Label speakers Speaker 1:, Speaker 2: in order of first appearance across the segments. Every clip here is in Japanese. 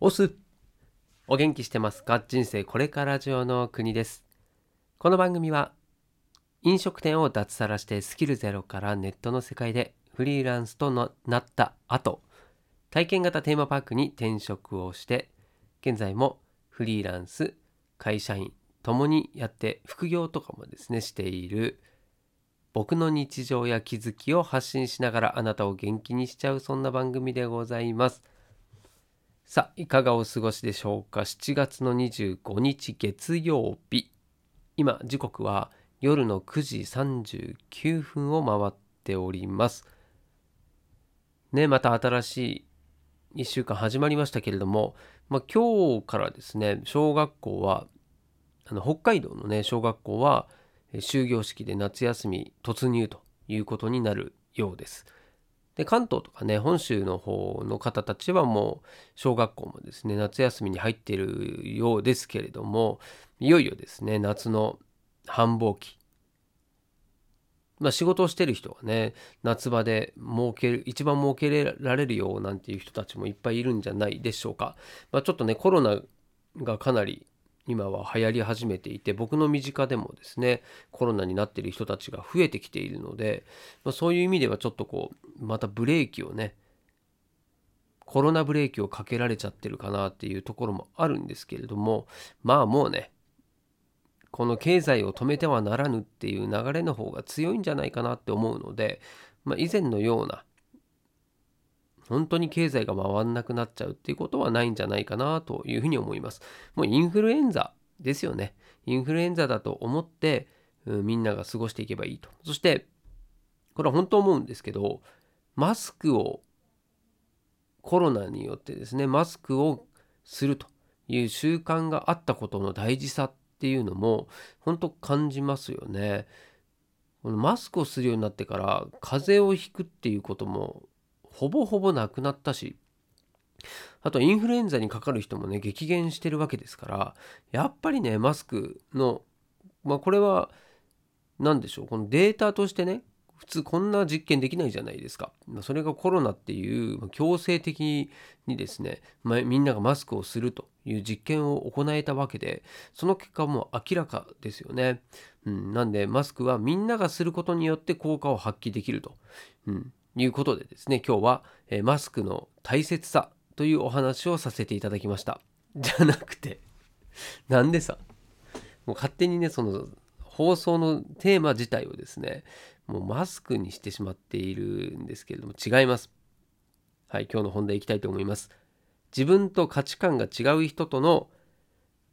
Speaker 1: オスお元気してますか？人生これから上の国です。この番組は飲食店を脱サラしてスキルゼロからネットの世界でフリーランスとなった後体験型テーマパークに転職をして現在もフリーランス会社員ともにやって副業とかもですねしている僕の日常や気づきを発信しながらあなたを元気にしちゃうそんな番組でございます。さあ、いかがお過ごしでしょうか ?7 月の25日月曜日。今、時刻は夜の9時39分を回っております。ね、また新しい1週間始まりましたけれども、まあ、今日からですね、小学校は、あの北海道のね、小学校は、終業式で夏休み突入ということになるようです。で関東とかね本州の方の方たちはもう小学校もですね夏休みに入っているようですけれどもいよいよですね夏の繁忙期。まあ仕事をしてる人はね夏場で儲ける一番儲けられるよなんていう人たちもいっぱいいるんじゃないでしょうか、まあ、ちょっとねコロナがかなり今は流行り始めていて僕の身近でもですねコロナになっている人たちが増えてきているので、まあ、そういう意味ではちょっとこうまたブレーキをねコロナブレーキをかけられちゃってるかなっていうところもあるんですけれどもまあもうねこの経済を止めてはならぬっていう流れの方が強いんじゃないかなって思うので、まあ、以前のような本当に経済が回んなくなっちゃうっていうことはないんじゃないかなというふうに思います。もうインフルエンザですよね。インフルエンザだと思って、うん、みんなが過ごしていけばいいと。そして、これは本当思うんですけど、マスクを、コロナによってですね、マスクをするという習慣があったことの大事さっていうのも、本当感じますよね。このマスクをするようになってから風邪をひくっていうこともほぼほぼなくなったし、あとインフルエンザにかかる人もね、激減してるわけですから、やっぱりね、マスクの、まあこれは、何でしょう、このデータとしてね、普通こんな実験できないじゃないですか。それがコロナっていう強制的にですね、まみんながマスクをするという実験を行えたわけで、その結果も明らかですよね。うん、なんでマスクはみんながすることによって効果を発揮できると。うん、いうことでですね、今日は、えマスクの大切さというお話をさせていただきました。じゃなくて、なんでさ、もう勝手にね、その放送のテーマ自体をですね、もうマスクにしてしまっているんですけれども、違います。はい、今日の本題いきたいと思います。自分と価値観が違う人との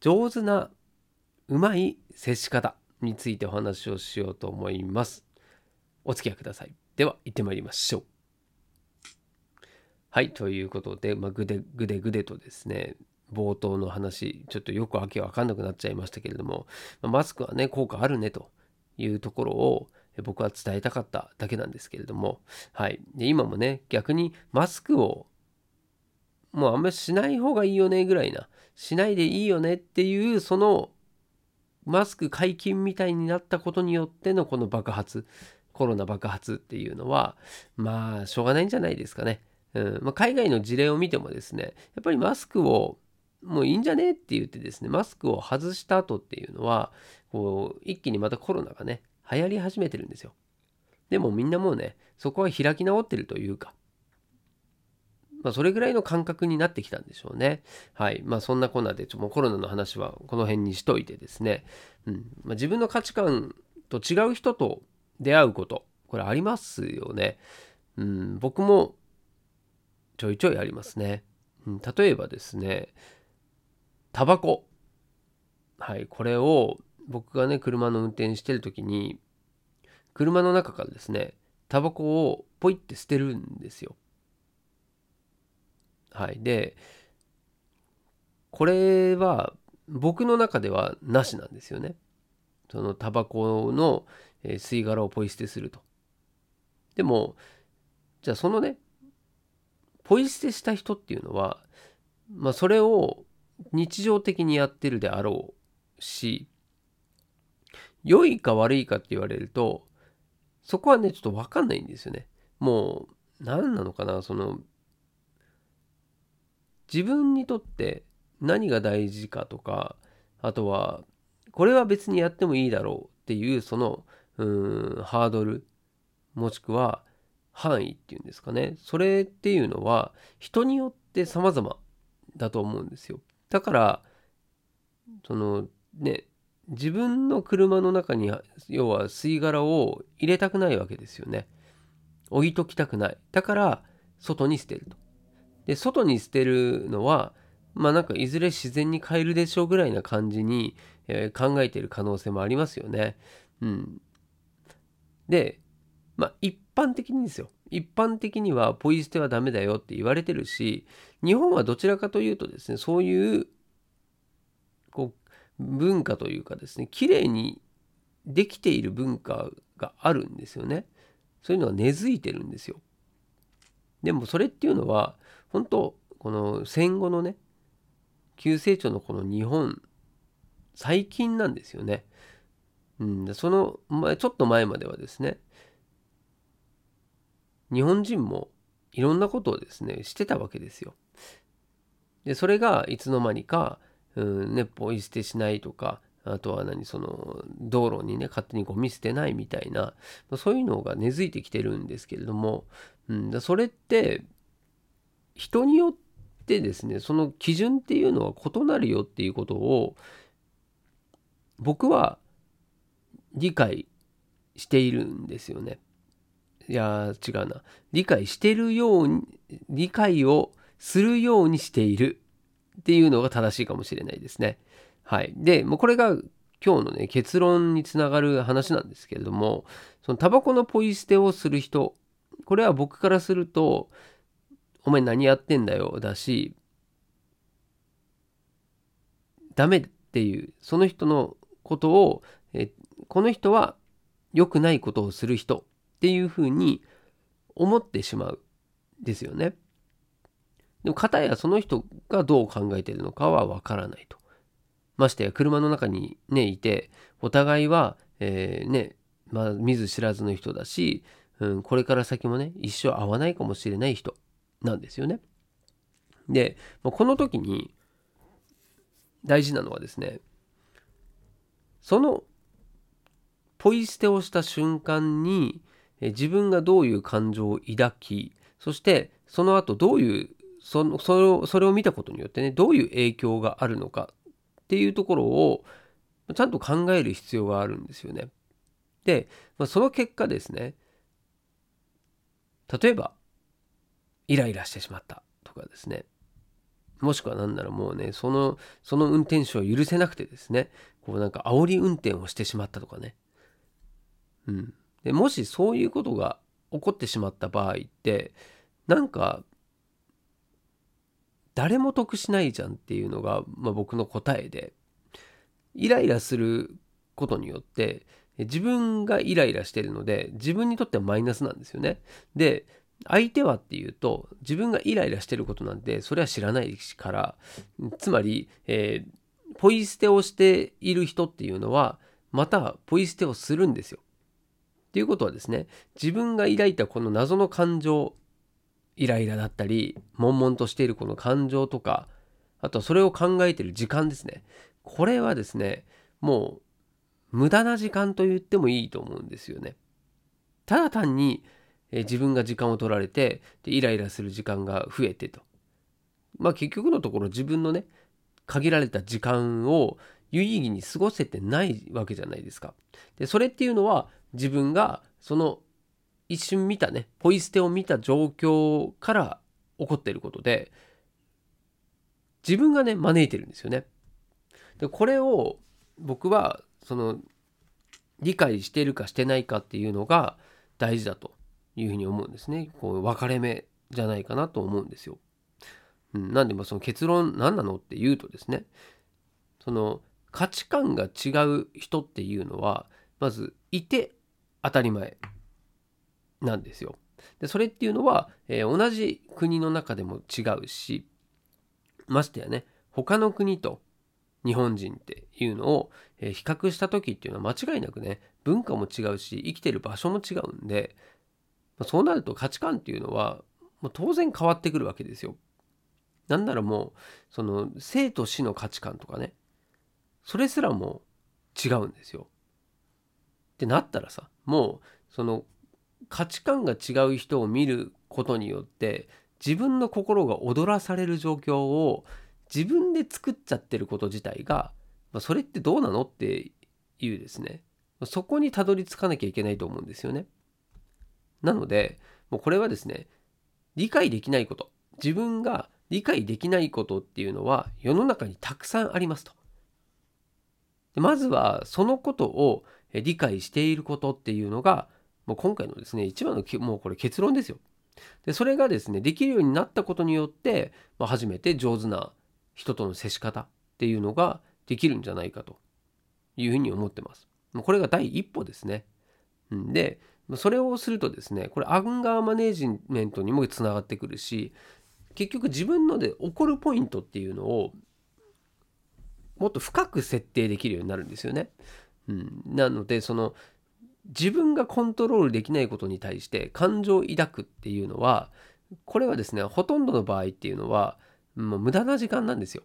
Speaker 1: 上手なうまい接し方についてお話をしようと思います。お付き合いください。では行ってまいりましょう。はい、ということで、まあ、ぐでぐでぐでとですね、冒頭の話、ちょっとよくわけわかんなくなっちゃいましたけれども、ま、マスクはね、効果あるねというところを僕は伝えたかっただけなんですけれども、はい。で、今もね、逆にマスクをもうあんまりしない方がいいよねぐらいな、しないでいいよねっていう、そのマスク解禁みたいになったことによってのこの爆発、コロナ爆発っていうのはまあしょうがないんじゃないですかね。うんまあ、海外の事例を見てもですねやっぱりマスクをもういいんじゃねって言ってですねマスクを外した後っていうのはこう一気にまたコロナがね流行り始めてるんですよ。でもみんなもうねそこは開き直ってるというかまあ、それぐらいの感覚になってきたんでしょうね。はい。まあ、そんなこんなで、ちょもうコロナの話はこの辺にしといてですね、うんまあ、自分の価値観と違う人と出会うことこれありますよね。うん、僕もちょいちょいありますね。うん、例えばですねタバコはいこれを僕がね車の運転してる時に車の中からですねタバコをポイって捨てるんですよ。はいでこれは僕の中ではなしなんですよね。そのタバコのえ吸い殻をポイ捨てすると。でもじゃあそのねポイ捨てした人っていうのは、まあ、それを日常的にやってるであろうし良いか悪いかって言われるとそこはねちょっと分かんないんですよね。もう何なのかなその自分にとって何が大事かとかあとはこれは別にやってもいいだろうっていうそのうんハードルもしくは範囲っていうんですかね。それっていうのは人によって様々だと思うんですよ。だからそのね自分の車の中に要は吸い殻を入れたくないわけですよね。置いときたくない。だから外に捨てると。で外に捨てるのはまあなんかいずれ自然に変えるでしょうぐらいな感じに、えー、考えてる可能性もありますよね。うん。でまあ一般的にですよ。一般的にはポイ捨てはダメだよって言われてるし日本はどちらかというとですねそういうこう文化というかですね綺麗にできている文化があるんですよね。そういうのは根付いてるんですよ。でもそれっていうのは本当この戦後のね急成長のこの日本最近なんですよね。うん、その前ちょっと前まではですね日本人もいろんなことをですねしてたわけですよ。でそれがいつの間にか、うんね、ポイ捨てしないとかあとは何その道路にね勝手にゴミ捨てないみたいなそういうのが根付いてきてるんですけれども、うん、それって人によってですねその基準っていうのは異なるよっていうことを僕は理解しているんですよね。いや違うな理解してるように理解をするようにしているっていうのが正しいかもしれないですね。はい。で、もうこれが今日のね結論につながる話なんですけれどもそのタバコのポイ捨てをする人これは僕からするとお前何やってんだよだしダメっていうその人のことをえこの人は良くないことをする人っていうふうに思ってしまうですよね。でも片やその人がどう考えてるのかはわからないと。ましてや車の中にねいてお互いは、えー、ねまあ見ず知らずの人だし、うん、これから先もね一生会わないかもしれない人なんですよね。でこの時に大事なのはですねそのポイ捨てをした瞬間に自分がどういう感情を抱きそしてその後どういうそのそれをそれを見たことによってねどういう影響があるのかっていうところをちゃんと考える必要があるんですよね。で、まあ、その結果ですね例えばイライラしてしまったとかですねもしくは何ならもうねそのその運転手を許せなくてですねこうなんか煽り運転をしてしまったとかねうんでもしそういうことが起こってしまった場合ってなんか誰も得しないじゃんっていうのが、まあ、僕の答えでイライラすることによって自分がイライラしてるので自分にとってはマイナスなんですよね。で相手はっていうと自分がイライラしてることなんてそれは知らないからつまり、えー、ポイ捨てをしている人っていうのはまたポイ捨てをするんですよ。っていうことはですね自分が抱いたこの謎の感情イライラだったり悶々としているこの感情とかあとそれを考えている時間ですねこれはですねもう無駄な時間と言ってもいいと思うんですよね。ただ単にえ自分が時間を取られてでイライラする時間が増えてと。まあ結局のところ自分のね限られた時間を有意義に過ごせてないわけじゃないですか。でそれっていうのは自分がその一瞬見たねポイ捨てを見た状況から起こっていることで自分がね招いてるんですよね。でこれを僕はその理解してるかしてないかっていうのが大事だというふうに思うんですね。こう分かれ目じゃないかなと思うんですよ。うん、なんでまあその結論何なのっていうとですねその価値観が違う人っていうのはまずいて当たり前なんですよ。でそれっていうのは、えー、同じ国の中でも違うしましてやね他の国と日本人っていうのを、えー、比較した時っていうのは間違いなくね文化も違うし生きてる場所も違うんでまそうなると価値観っていうのはもう当然変わってくるわけですよ。なんならもうその生と死の価値観とかねそれすらも違うんですよ。ってなったらさもうその価値観が違う人を見ることによって自分の心が踊らされる状況を自分で作っちゃってること自体が、まあ、それってどうなのっていうですねそこにたどり着かなきゃいけないと思うんですよね。なのでもうこれはですね理解できないこと自分が理解できないことっていうのは世の中にたくさんありますと。まずはそのことを理解していることっていうのがもう今回のですね一番のもうこれ結論ですよ。でそれがですねできるようになったことによって、まあ、初めて上手な人との接し方っていうのができるんじゃないかというふうに思ってます。これが第一歩ですね。でそれをするとですねこれアンガーマネージメントにもつながってくるし結局自分ので起こるポイントっていうのをもっと深く設定できるようになるんですよね。うん、なのでその自分がコントロールできないことに対して感情を抱くっていうのはこれはですねほとんどの場合っていうのはもう無駄な時間なんですよ。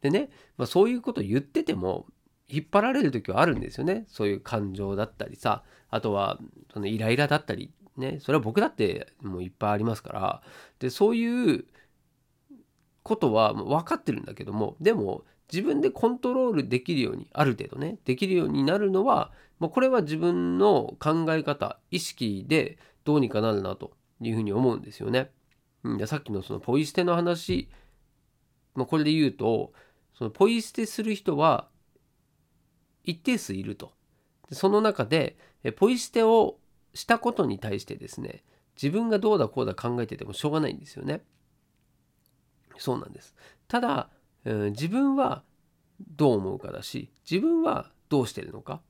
Speaker 1: でね、まあ、そういうこと言ってても引っ張られる時はあるんですよね。そういう感情だったりさあとはそのイライラだったりねそれは僕だってもういっぱいありますから。でそういうことは分かってるんだけどもでも自分でコントロールできるようにある程度ねできるようになるのは、まあ、これは自分の考え方意識でどうにかなるなというふうに思うんですよね。うん、さっきのそのポイ捨ての話、まあ、これで言うとそのポイ捨てする人は一定数いると。でその中でポイ捨てをしたことに対してですね自分がどうだこうだ考えててもしょうがないんですよね。そうなんです。ただ自分はどう思うかだし自分はどうしてるのか、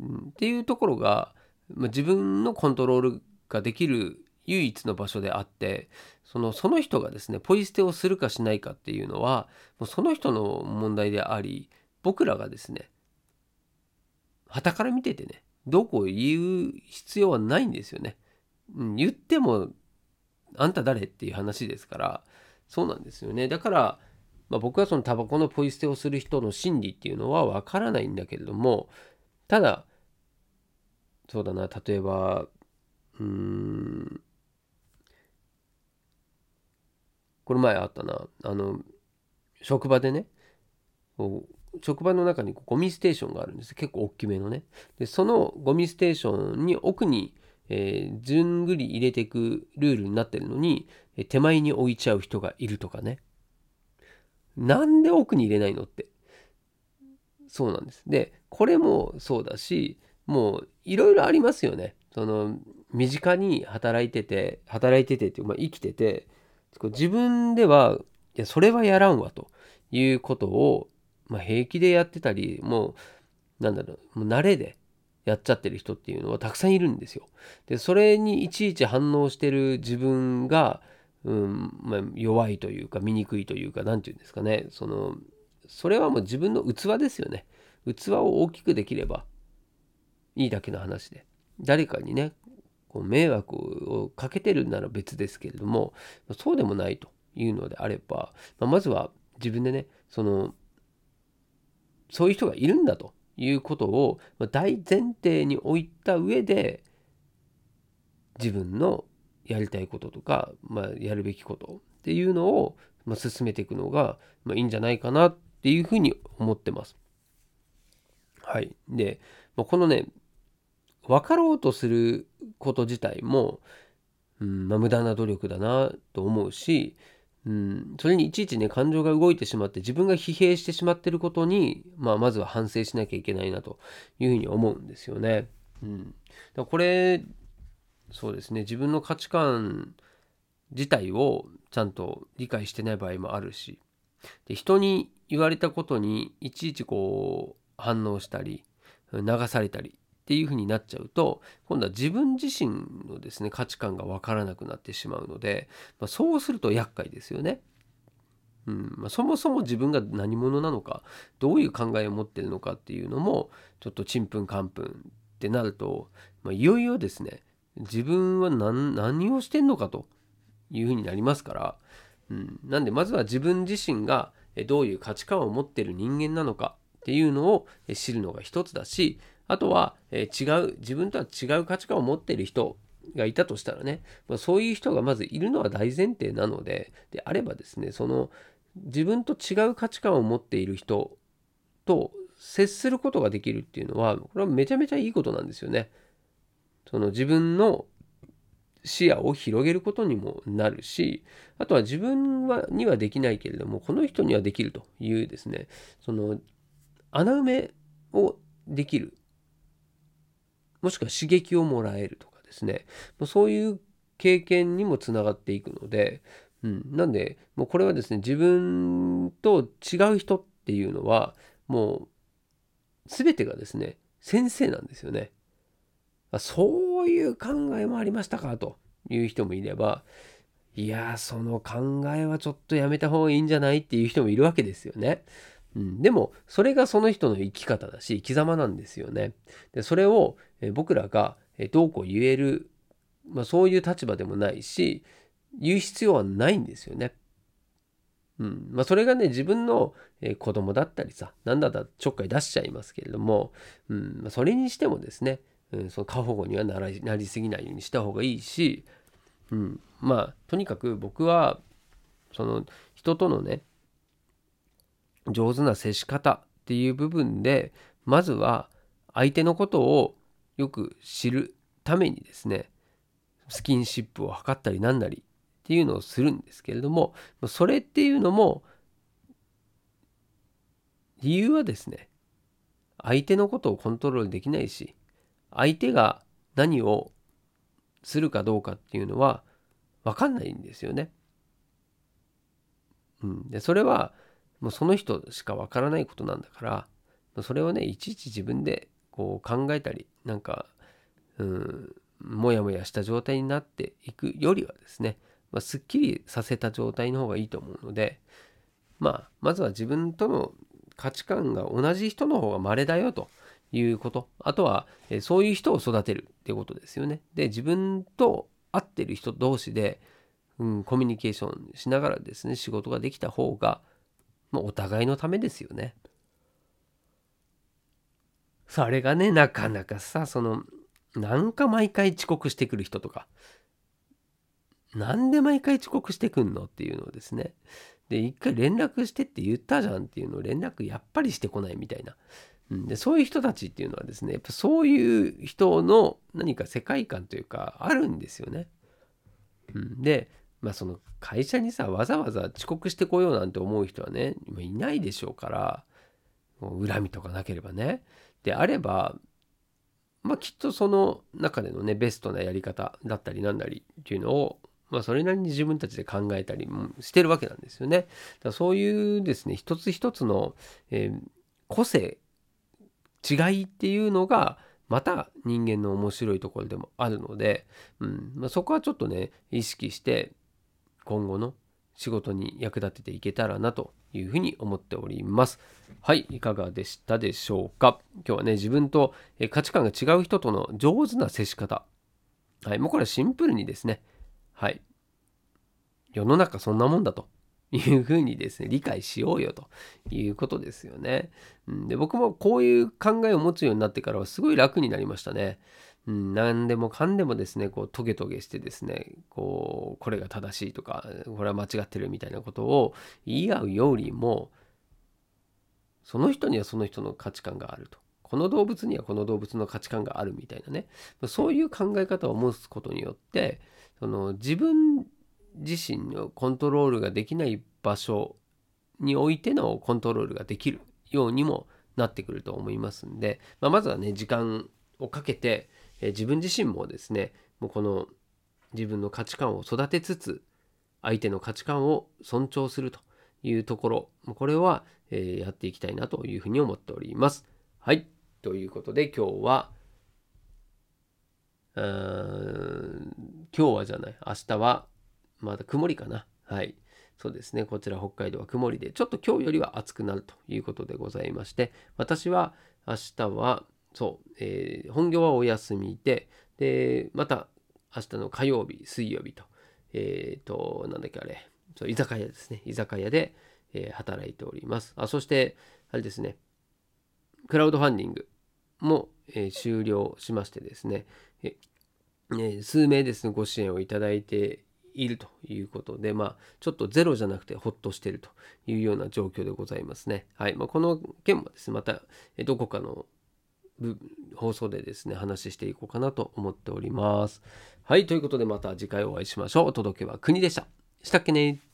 Speaker 1: うん、っていうところが、ま、自分のコントロールができる唯一の場所であってそのその人がですねポイ捨てをするかしないかっていうのはもうその人の問題であり僕らがですね旗から見ててねどうこう言う必要はないんですよね。うん、言ってもあんた誰っていう話ですからそうなんですよね。だからまあ、僕はそのタバコのポイ捨てをする人の心理っていうのはわからないんだけれどもただそうだな例えばうーんこれ前あったな。あの職場でね職場の中にゴミステーションがあるんです。結構大きめのね。でそのゴミステーションに奥に、えー、ずんぐり入れていくルールになってるのに手前に置いちゃう人がいるとかね。なんで奥に入れないのって。そうなんです。で、これもそうだし、もういろいろありますよね。その、身近に働いてて、働いててって、まあ、生きてて、自分では、いや、それはやらんわということを、まあ、平気でやってたり、もう、なんだろう、もう慣れでやっちゃってる人っていうのはたくさんいるんですよ。で、それにいちいち反応してる自分が、うんまあ、弱いというか醜いというか何て言うんですかね。そのそれはもう自分の器ですよね。器を大きくできればいいだけの話で。誰かにねこう迷惑をかけてるなら別ですけれどもそうでもないというのであれば、まあ、まずは自分でねそのそういう人がいるんだということを大前提に置いた上で自分のやりたいこととか、まあ、やるべきことっていうのを、まあ、進めていくのが、まあ、いいんじゃないかなっていうふうに思ってます。はい。で、まあ、このね、分かろうとすること自体も、うんまあ、無駄な努力だなと思うし、うん、それにいちいちね感情が動いてしまって自分が疲弊してしまってることに、まあ、まずは反省しなきゃいけないなというふうに思うんですよね。うん、だこれそうですね自分の価値観自体をちゃんと理解してない場合もあるしで人に言われたことにいちいちこう反応したり流されたりっていう風になっちゃうと今度は自分自身のですね価値観が分からなくなってしまうので、まあ、そうすると厄介ですよね。うんまあ、そもそも自分が何者なのかどういう考えを持ってるのかっていうのもちょっとちんぷんかんぷんってなると、まあ、いよいよですね自分は何をしてんのかというふうになりますから、うん、なんでまずは自分自身がどういう価値観を持ってる人間なのかっていうのを知るのが一つだしあとは違う自分とは違う価値観を持ってる人がいたとしたらね、まあ、そういう人がまずいるのは大前提なのでであればですねその自分と違う価値観を持っている人と接することができるっていうのはこれはめちゃめちゃいいことなんですよね。その自分の視野を広げることにもなるしあとは自分はにはできないけれどもこの人にはできるというですねその穴埋めをできるもしくは刺激をもらえるとかですねそういう経験にもつながっていくので、うん、なんでもうこれはですね自分と違う人っていうのはもう全てがですね先生なんですよね。そういう考えもありましたかという人もいればいやその考えはちょっとやめた方がいいんじゃないっていう人もいるわけですよね。うん、でもそれがその人の生き方だし生き様なんですよね。でそれを僕らがどうこう言える、まあ、そういう立場でもないし言う必要はないんですよね。うんまあ、それがね自分の子供だったりさ何だったらちょっかい出しちゃいますけれども、うんまあ、それにしてもですね、うん、その過保護にはならなりすぎないようにした方がいいし、うん、まあとにかく僕はその人とのね上手な接し方っていう部分でまずは相手のことをよく知るためにですねスキンシップを図ったりなんなりっていうのをするんですけれどもそれっていうのも理由はですね相手のことをコントロールできないし相手が何をするかどうかっていうのは分かんないんですよね。うん、でそれはもうその人しか分からないことなんだからそれをねいちいち自分でこう考えたりなんかうんもやもやした状態になっていくよりはですねまあ、すっきりさせた状態の方がいいと思うので、まあ、まずは自分との価値観が同じ人の方が稀だよということ。あとは、えそういう人を育てるっていうことですよね。で、自分と会ってる人同士で、うん、コミュニケーションしながらですね、仕事ができた方が、まあ、お互いのためですよね。それがね、なかなかさ、その、なんか毎回遅刻してくる人とか、なんで毎回遅刻してくんのっていうのをですね。で、一回連絡してって言ったじゃんっていうのを連絡やっぱりしてこないみたいな。うん、でそういう人たちっていうのはですね、やっぱそういう人の何か世界観というかあるんですよね。うん、で、まあその会社にさ、わざわざ遅刻してこようなんて思う人はね、いないでしょうから、恨みとかなければね。であれば、まあきっとその中でのね、ベストなやり方だったりなんだりっていうのをまあ、それなりに自分たちで考えたりしてるわけなんですよね。だそういうですね一つ一つの、えー、個性違いっていうのがまた人間の面白いところでもあるので、うんまあ、そこはちょっとね意識して今後の仕事に役立てていけたらなというふうに思っております。はい、いかがでしたでしょうか？今日はね、自分と価値観が違う人との上手な接し方。はい、もうこれはシンプルにですね、はい。世の中そんなもんだというふうにですね、理解しようよということですよね。うん、で僕もこういう考えを持つようになってからはすごい楽になりましたね。うん、何でもかんでもですね、こうトゲトゲしてですね、こう、これが正しいとか、これは間違ってるみたいなことを言い合うよりも、その人にはその人の価値観があると。この動物にはこの動物の価値観があるみたいなね。そういう考え方を持つことによって、その自分自身のコントロールができない場所においてのコントロールができるようにもなってくると思いますんで、まあ、まずはね時間をかけて、え、自分自身もですねもうこの自分の価値観を育てつつ相手の価値観を尊重するというところこれは、え、やっていきたいなというふうに思っております。はいということで今日は今日はじゃない、明日はまだ曇りかな。はい。そうですね。こちら北海道は曇りで、ちょっと今日よりは暑くなるということでございまして、私は明日は、そう、えー、本業はお休みで、で、また明日の火曜日、水曜日とえっ、と、なんだっけあれ、そう居酒屋ですね。居酒屋で、えー働いております。あ、そして、あれですね、クラウドファンディングも、えー終了しましてですね、え数名ですね、ご支援をいただいているということで、まあ、ちょっとゼロじゃなくてほっとしているというような状況でございますね。はい。まあ、この件もですね、また、えどこかの放送でですね、話していこうかなと思っております。はい。ということで、また次回お会いしましょう。お届けは国でした。したっけね